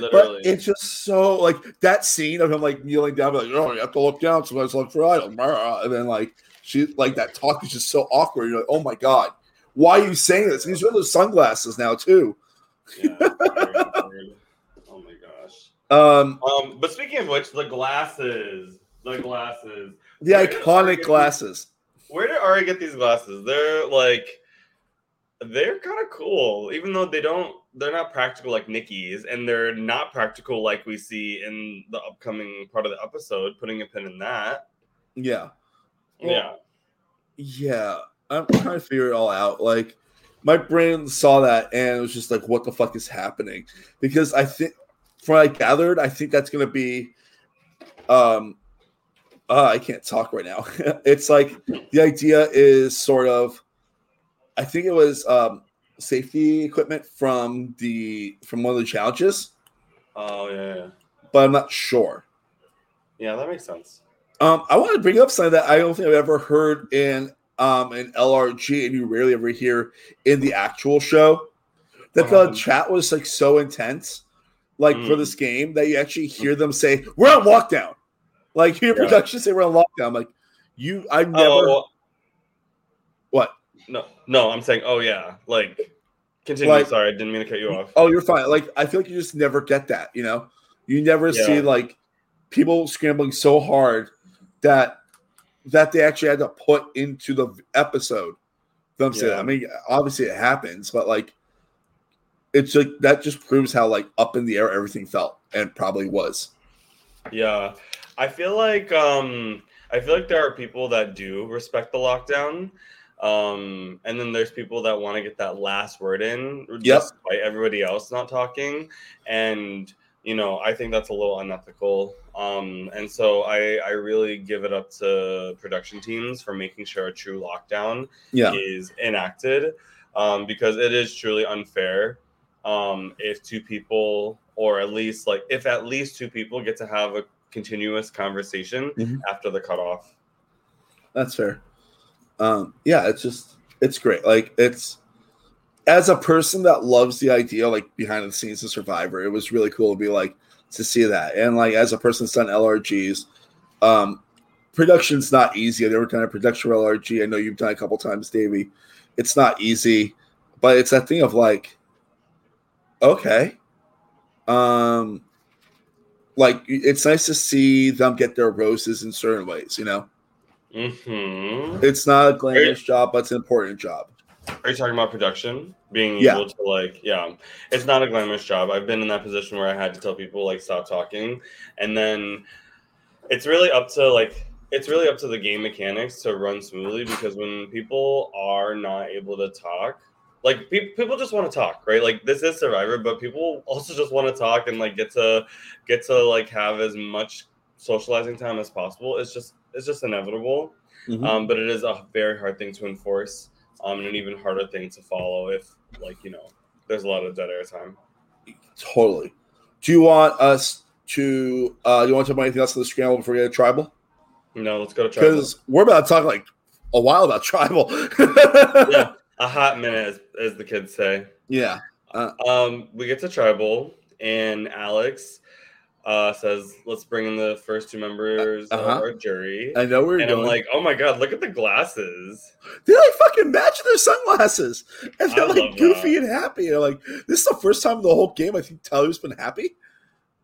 But it's just so like that scene of him like kneeling down, like oh you have to look down, sometimes look for idol, and then like she like that talk is just so awkward. You're like, oh my god, why are you saying this? And he's wearing those sunglasses now too. yeah, oh my gosh. Um, Um, but speaking of which, the glasses, the glasses. the Where iconic glasses. Where did Ari get these glasses? They're like, they're kind of cool, even though they don't. They're not practical like Nikki's, and they're not practical like we see in the upcoming part of the episode. Putting a pin in that. Yeah. Well, yeah. Yeah, I'm trying to figure it all out. Like, my brain saw that and it was just like, what the fuck is happening? Because I think, from what I gathered, I think that's going to be, um, uh, I can't talk right now. it's like the idea is sort of, I think it was um, safety equipment from the from one of the challenges, Oh yeah, yeah. but I'm not sure. Yeah, that makes sense. Um, I want to bring up something that I don't think I've ever heard in um an LRG, and you rarely ever hear in the actual show. That What the chat was like so intense, like for Mm. this game, that you actually hear them say, "We're on lockdown." Like your Yeah. production say, "We're on lockdown." Like you, I've never. Oh? No, no, I'm saying, oh yeah, like. Continue. Like- Sorry, I didn't mean to cut you off. Oh, you're fine. Like I feel like you just never get that. You know, you never see like people scrambling so hard that that they actually had to put into the episode. Them say that. Yeah. I mean, obviously it happens, but like it's like that just proves how like up in the air everything felt and probably was. Yeah. I feel like um I feel like there are people that do respect the lockdown. Um and then there's people that want to get that last word in Yep. despite everybody else not talking. And you know, I think that's a little unethical. Um and so I I really give it up to production teams for making sure a true lockdown Yeah. is enacted um, because it is truly unfair um, if two people or at least like if at least two people get to have a continuous conversation Mhm. after the cutoff That's fair. Um, yeah, it's just it's great. Like it's as a person that loves the idea, like behind the scenes of Survivor, it was really cool to be like, to see that. And like as a person that's done LRGs, um, production's not easy. I've never done a production LRG. I know you've done a couple times, Davey. It's not easy, but it's that thing of like, okay, um, like it's nice to see them get their roses in certain ways. You know, Mm-hmm. it's not a glamorous job, but it's an important job. Are you talking about production? Being Yeah. able to like, yeah, it's not a glamorous job. I've been in that position where I had to tell people like stop talking, and then it's really up to like it's really up to the game mechanics to run smoothly because when people are not able to talk, like pe- people just want to talk, right? Like this is Survivor, but people also just want to talk and like get to get to like have as much socializing time as possible. It's just it's just inevitable. Mhm. Um, but it is a very hard thing to enforce, um, and an even harder thing to follow if, like, you know, there's a lot of dead air time. Totally. Do you want us to? uh you want to talk about anything else in the scramble before we get to tribal? No, let's go to tribal. Because we're about to talk like a while about tribal. Yeah, a hot minute, as, as the kids say. yeah. Um, we get to tribal, and Alex uh, says, "Let's bring in the first two members Uh-huh. of our jury." I know you're And I'm like, "Oh my god, look at the glasses!" they like fucking match their sunglasses, and I they're like goofy that. and happy. You're like, this is the first time in the whole game I think Tyler's been happy.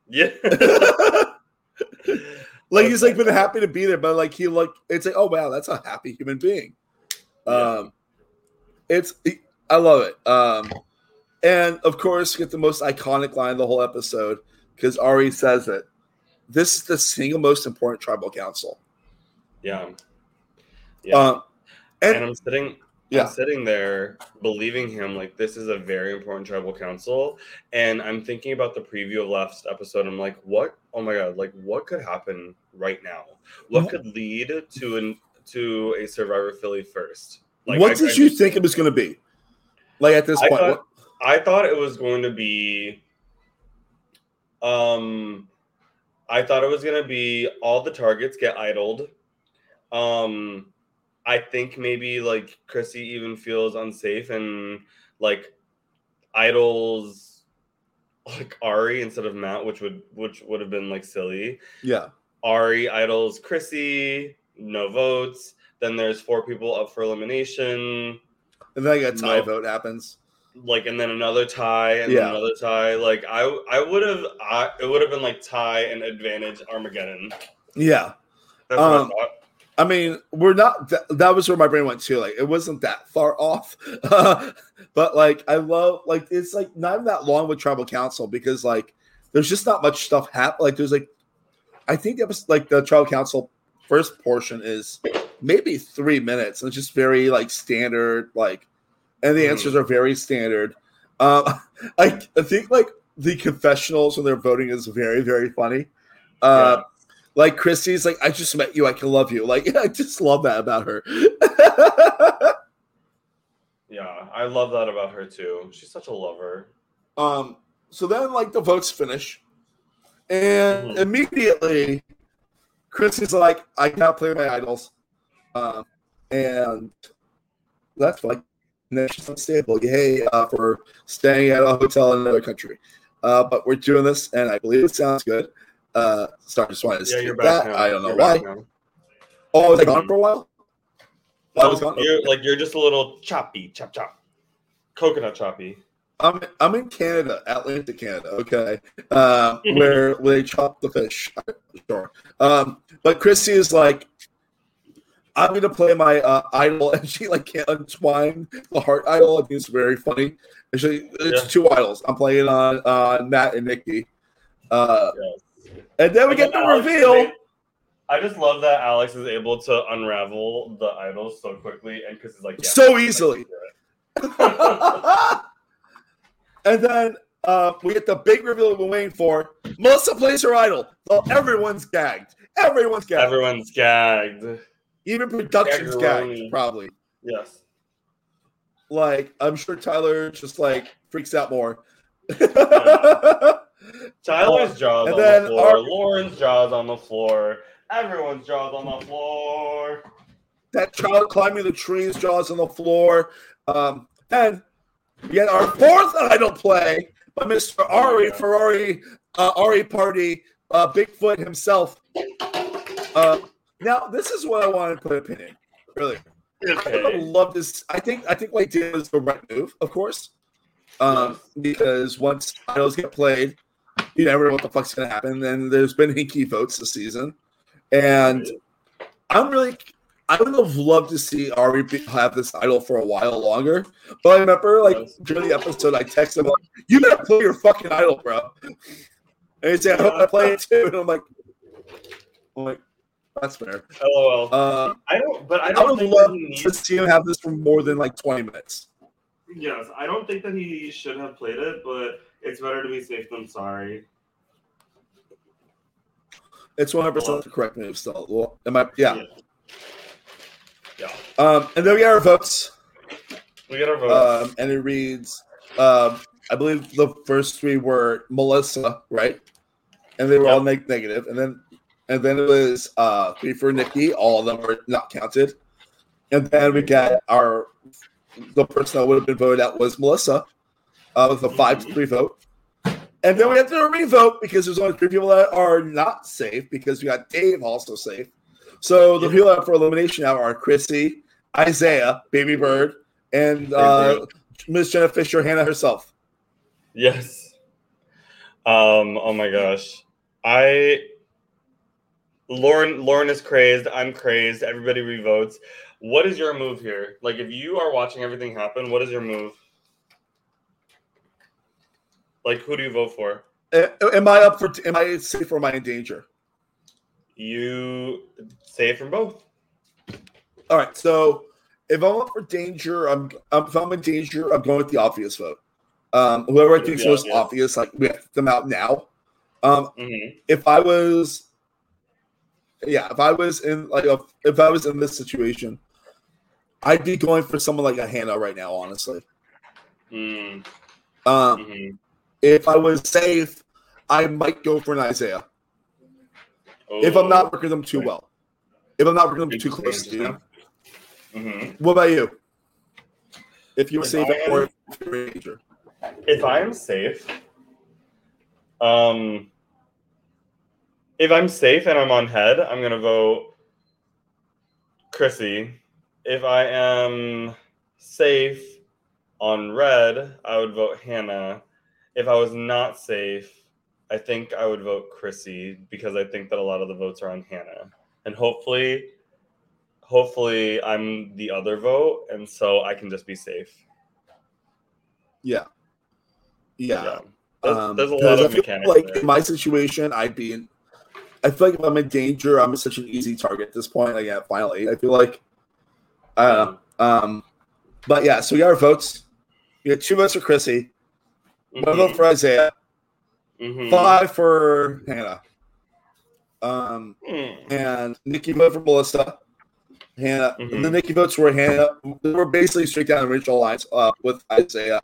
Yeah, like he's like been happy to be there, but like he like it's like, oh wow, that's a happy human being. Yeah. Um, it's I love it. Um, and of course, get the most iconic line of the whole episode because Ari says it. This is the single most important tribal council. yeah, yeah. Um, and, and I'm sitting Yeah. I'm sitting there believing him like this is a very important tribal council and I'm thinking about the preview of last episode I'm like what oh my god like what could happen right now what Wh- could lead to an to a survivor Philly first like what I- did I you just- think it was going to be? Like at this I point, thought, what- I thought it was going to be um I thought it was going to be all the targets get idled um I think maybe like Chrissy even feels unsafe and like idols like Ari instead of Matt, which would which would have been like silly. yeah, Ari idols Chrissy, no votes. Then there's four people up for elimination. and then like a tie No. vote happens. Like and then another tie and Yeah. then another tie. Like I I would have I it would have been like tie and advantage Armageddon. Yeah, That's what I Um, thought. I mean, we're not. Th- that was where my brain went to. Like, it wasn't that far off, but like, I love like it's like not even that long with tribal council because like there's just not much stuff happen. Like, there's like, I think it was like the tribal council first portion is maybe three minutes, and it's just very like standard. Like, and the Mhm. answers are very standard. Um, I I think like the confessionals when they're voting is very very funny. Uh, Yeah. like Christy's like, I just met you, I can love you. Like, I just love that about her. Yeah, I love that about her too. She's such a lover. um, so then like the votes finish, and Mhm. immediately Christy's like, I cannot play my idols. Um, and that's like she's unstable. Hey, uh, for staying at a hotel in another country. Uh, but we're doing this, and I believe it sounds good. Uh, sorry, just wanted to Yeah, you're back that. now. I don't know You're why. Oh, was I gone for a while? I was gone. you're like you're just a little choppy, chop chop, coconut choppy. I'm I'm in Canada, Atlantic, Canada. Okay, uh, where where they chop the fish. Sure. Um, but Christy is like, I'm going to play my uh, idol, and she like can't untwine the heart idol. I think it's very funny. Actually, it's Yeah. two idols. I'm playing on on Matt and Nikki. Uh, Yes. and then we get the Alex reveal. I just love that Alex is able to unravel the idols so quickly, and because it's like yeah, So easily. and then uh, we get the big reveal we've been waiting for. Melissa plays her idol. Well, everyone's gagged. Everyone's gagged. Everyone's gagged. Even production's Gaggeroni. probably. Yes. Like, I'm sure Tyler just like freaks out more. Tyler's jaws And on then the floor. our- Lauren's jaws on the floor. Everyone's jaws on the floor. that child climbing the trees, jaws on the floor. Um, and we our fourth idol play by Mr. Ari Yeah. Ferrari uh, Ari Party, uh, Bigfoot himself. Uh, now, this is what I wanted to put an opinion. Really, I would Okay. love this. I think I think what he did was the right move, of course, um, because once idols get played, you never know what the fuck's gonna happen. And there's been hinky votes this season, and I'm really. I would have loved to see Ari have this idol for a while longer. But I remember, like during the episode, I texted him, like, "You gotta play your fucking idol, bro." And he said, "I hope I play it too." And I'm like, "I'm like, that's fair." LOL. Uh, I don't, but I I don't would think love he to needs. see him have this for more than like 20 minutes. Yes, I don't think that he should have played it, but it's better to be safe than sorry. It's 100 percent the correct move. Still, well, am I? Yeah. Yeah. Um, and then we got our votes, We got our votes. um, and it reads, um, I believe the first three were Melissa, right? And they were all neg- negative, and then and then it was uh, three for Nikki. All of them were not counted, and then we got our the person that would have been voted out was Melissa, uh, with a five to three vote. And then we have to do a revote because there's only three people that are not safe because we got Dave also safe. So the people out for elimination now are Chrissy, Isaiah, Baby Bird, and uh, Miss Jenna Fischer, Hannah herself. yes. Um. Oh my gosh. I. Lauren. Lauren is crazed. I'm crazed. Everybody revotes. What is your move here? Like, if you are watching everything happen, what is your move? Like, who do you vote for? Am I up for? Am I safe or am I in danger? You say it from both. All right. So if I'm up for danger, I'm, I'm if I'm in danger, I'm going with the obvious vote. Um, whoever I think is most obvious. like we have them out now. Um, hmm if I was, yeah, if I was in like a, if I was in this situation, I'd be going for someone like a Hannah right now. Honestly, Mm, um, mhm. if I was safe, I might go for an Isaiah. If I'm Oh, not working them too well, if I'm not working them too close to you. mhm. What about you? If you're If safe am- or if you're in danger. If I am safe, um, if I'm safe and I'm on head, I'm gonna vote Chrissy. If I am safe on red, I would vote Hannah. If I was not safe, I think I would vote Chrissy because I think that a lot of the votes are on Hannah. And hopefully, hopefully I'm the other vote, and so I can just be safe. Yeah. Yeah. There's, Um, there's a lot I of feel mechanics. like there. in my situation, I'd be in. I feel like if I'm in danger, I'm such an easy target at this point. Like at final eight, I feel like. I. Um, but yeah, so we got our votes. We got two votes for Chrissy, one vote for Isaiah, Mhm. five for Hannah, um, Mm. and Nikki voted for Melissa. Hannah, Mhm. the Nikki votes were Hannah. They were basically straight down the original lines uh, with Isaiah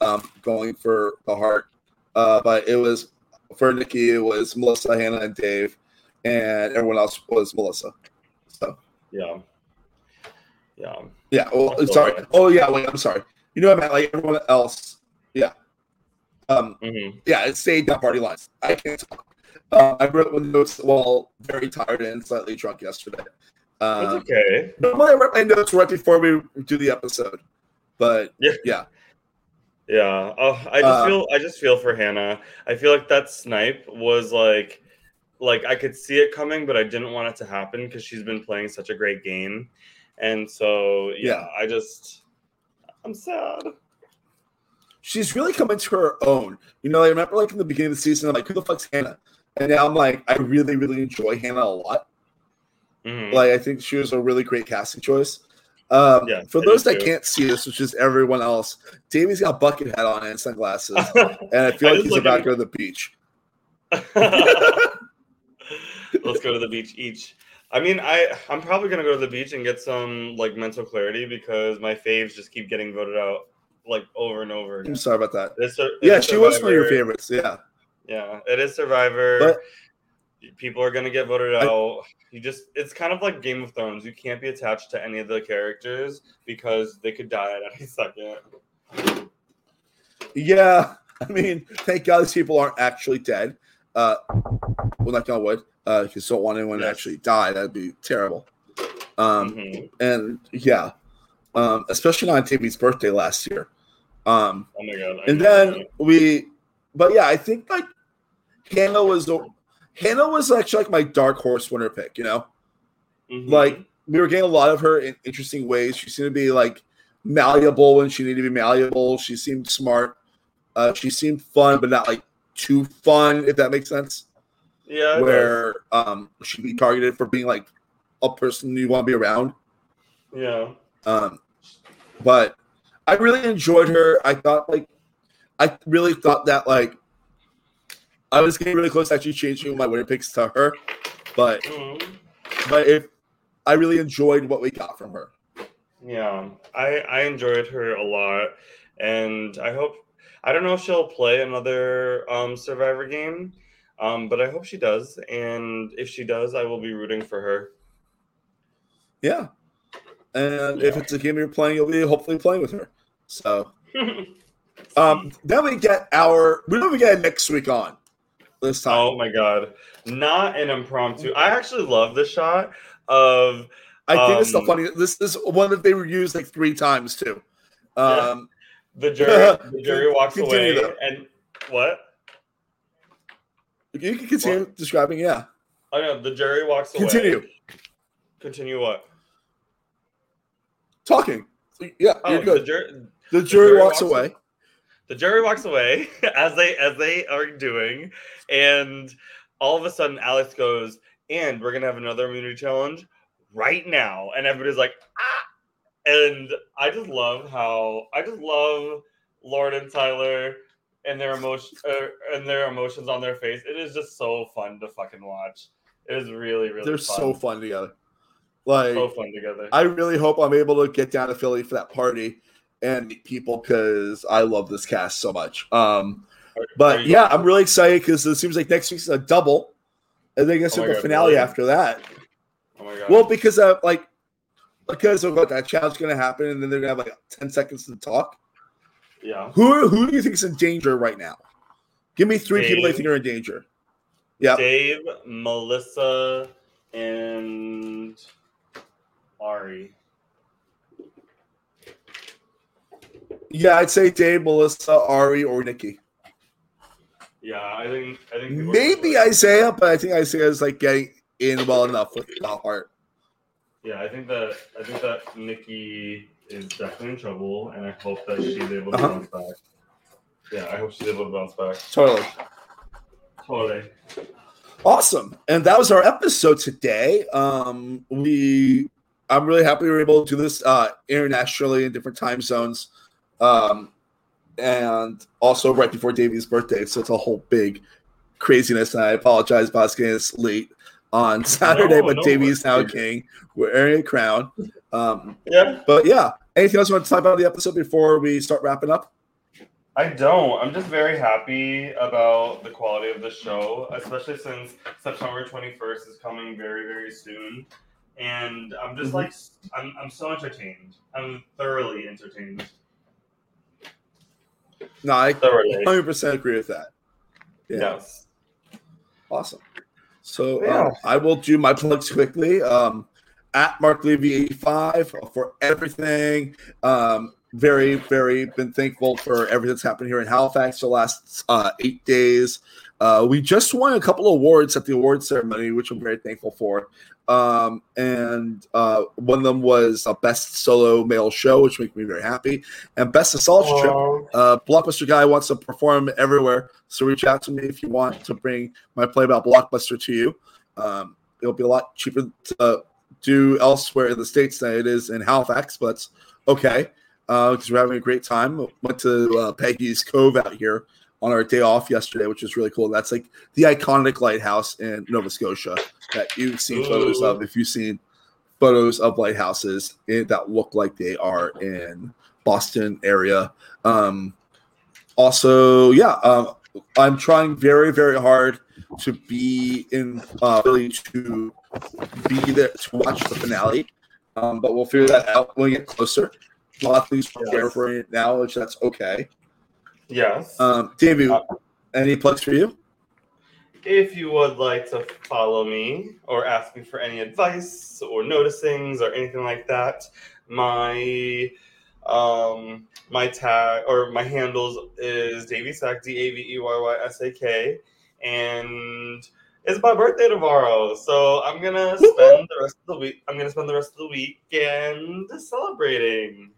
um, going for the heart. Uh, but it was for Nikki, it was Melissa, Hannah, and Dave, and everyone else was Melissa. So Yeah. Yeah. yeah, well, That's sorry. alright. Oh yeah, wait, I'm sorry. You know what I meant? Like everyone else. Yeah. Um. hmm Yeah, it stayed down party lines. I can't talk. Uh, I wrote my notes while very tired and slightly drunk yesterday. That's Um, okay. normally I write my notes right before we do the episode, but Yeah. Oh, I just Uh, feel I just feel for Hannah. I feel like that snipe was like like I could see it coming, but I didn't want it to happen because she's been playing such a great game. And so yeah, Yeah. I just I'm sad. she's really coming to her own. You know, I remember like in the beginning of the season, I'm like, who the fuck's Hannah? And now I'm like, I really, really enjoy Hannah a lot. Mhm. Like, I think she was a really great casting choice. Um, Yeah, for those that too. can't see this, which is everyone else, Davey's got a bucket hat on and sunglasses, and I feel I like he's about to go to the beach. Let's go to the beach each. I mean, I I'm probably gonna go to the beach and get some like mental clarity because my faves just keep getting voted out like over and over again. I'm sorry about that. It is Sur- it Yeah, she was one of your favorites. Yeah. Yeah, it is Survivor. But- People are gonna get voted I- out. You just it's kind of like Game of Thrones. You can't be attached to any of the characters because they could die at any second. Yeah. I mean, thank God these people aren't actually dead. Uh, well, not on wood, because uh, don't want anyone yes. to actually die. That'd be terrible. Um, mm-hmm. and yeah, um, especially on Davy's birthday last year. Um, oh my god! I and then we, but yeah, I think like Hannah was the Hannah was actually like my dark horse winner pick. You know, mm-hmm. like we were getting a lot of her in interesting ways. She seemed to be like malleable when she needed to be malleable. She seemed smart. Uh, she seemed fun, but not like too fun, if that makes sense. Yeah. Where um, she'd be targeted for being like a person you want to be around. Yeah. Um, but I really enjoyed her. I thought like I really thought that like I was getting really close to actually changing my winner picks to her, but but if I really enjoyed what we got from her. Yeah, I I enjoyed her a lot, and I hope I don't know if she'll play another um, Survivor game, um, but I hope she does. And if she does, I will be rooting for her. Yeah, and yeah. if it's a game you're playing, you'll be hopefully playing with her. So, um, then we get our we do we get next week on this time. Oh my god, not an impromptu. I actually love the shot of. I think um, it's so funny. This is one that they were used like three times too. Um, yeah. The jury, the jury walks away, though. and what? You can continue what? describing. Yeah. I know the jury walks away. Continue. Continue what? Talking. Yeah, oh, you're good. The, jur- the, jury, the jury walks, walks away. The jury walks away as they as they are doing, and all of a sudden Alex goes, and we're gonna have another immunity challenge right now. And everybody's like, ah. And I just love how I just love Lauren and Tyler and their emotion uh, and their emotions on their face. It is just so fun to fucking watch. It is really, really They're fun. so fun together. Like so fun together. I really hope I'm able to get down to Philly for that party and people because I love this cast so much. Um but yeah, I'm really excited because it seems like next week's a double and then guess oh the God, finale really? after that. Oh my god! Well, because of like because of what that challenge going to happen, and then they're to have like ten seconds to talk. Yeah. Who who do you think is in danger right now? Give me three Dave, people I think are in danger. Yeah. Dave, Melissa, and Ari. Yeah, I'd say Dave, Melissa, Ari, or Nikki. Yeah, I think I think maybe Isaiah, but I think Isaiah is like getting in well enough with the heart. Yeah, I think that I think that Nikki is definitely in trouble, and I hope that she's able to uh-huh. bounce back. Yeah, I hope she's able to bounce back. Totally. Totally. Awesome. And that was our episode today. Um, we I'm really happy we were able to do this uh, internationally in different time zones. Um, and also right before Davy's birthday. So it's a whole big craziness. And I apologize about getting this late on Saturday, no, but no, Davy's now king, We're wearing a crown. Um, yeah. But yeah, anything else you want to talk about the episode before we start wrapping up? I don't. I'm just very happy about the quality of the show, especially since September 21st is coming very, very soon. And I'm just mm-hmm. like, I'm, I'm so entertained. I'm thoroughly entertained. No, I 100% agree with that. Yeah. Yes. Awesome. So yeah. um, I will do my plugs quickly. Um, at Mark Levy 85 for everything. Um, very, very been thankful for everything that's happened here in Halifax the last uh, eight days. Uh, we just won a couple of awards at the award ceremony, which I'm very thankful for. Um, and uh, one of them was a best solo male show, which makes me very happy, and best assault trip. Uh, Blockbuster guy wants to perform everywhere, so reach out to me if you want to bring my play about Blockbuster to you. Um, it'll be a lot cheaper to do elsewhere in the states than it is in Halifax, but okay because uh, we're having a great time. Went to uh, Peggy's Cove out here on our day off yesterday, which was really cool. That's like the iconic lighthouse in Nova Scotia that you've seen Ooh. photos of. If you've seen photos of lighthouses in, that look like they are in Boston area. Um, also, yeah, um, I'm trying very, very hard to be in uh, really to be there to watch the finale. Um, but we'll figure that out when we get closer. A lot of things prepare for it now, which that's okay. Yes. Um, Uh, any plugs for you? If you would like to follow me or ask me for any advice or noticings or anything like that, my um my tag or my handles is Davey Sack D A V E Y Y S A K and it's my birthday tomorrow, so I'm gonna spend the rest of the week. I'm gonna spend the rest of the weekend celebrating.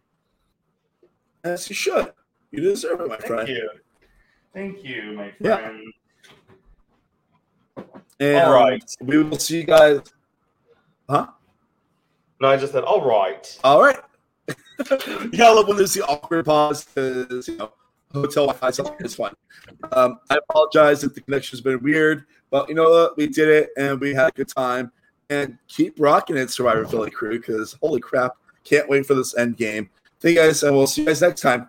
As you should. You deserve it, my Thank friend. you, thank you, my Yeah. friend. And All right. we will see you guys. Huh? No, I just said all right. All right. you gotta love when there's the awkward pause because you know hotel Wi-Fi stuff is fun. Um, I apologize if the connection's been weird, but you know what? We did it and we had a good time. And keep rocking it, Survivor Philly crew, because holy crap, can't wait for this end game. Thank you guys, and we'll see you guys next time.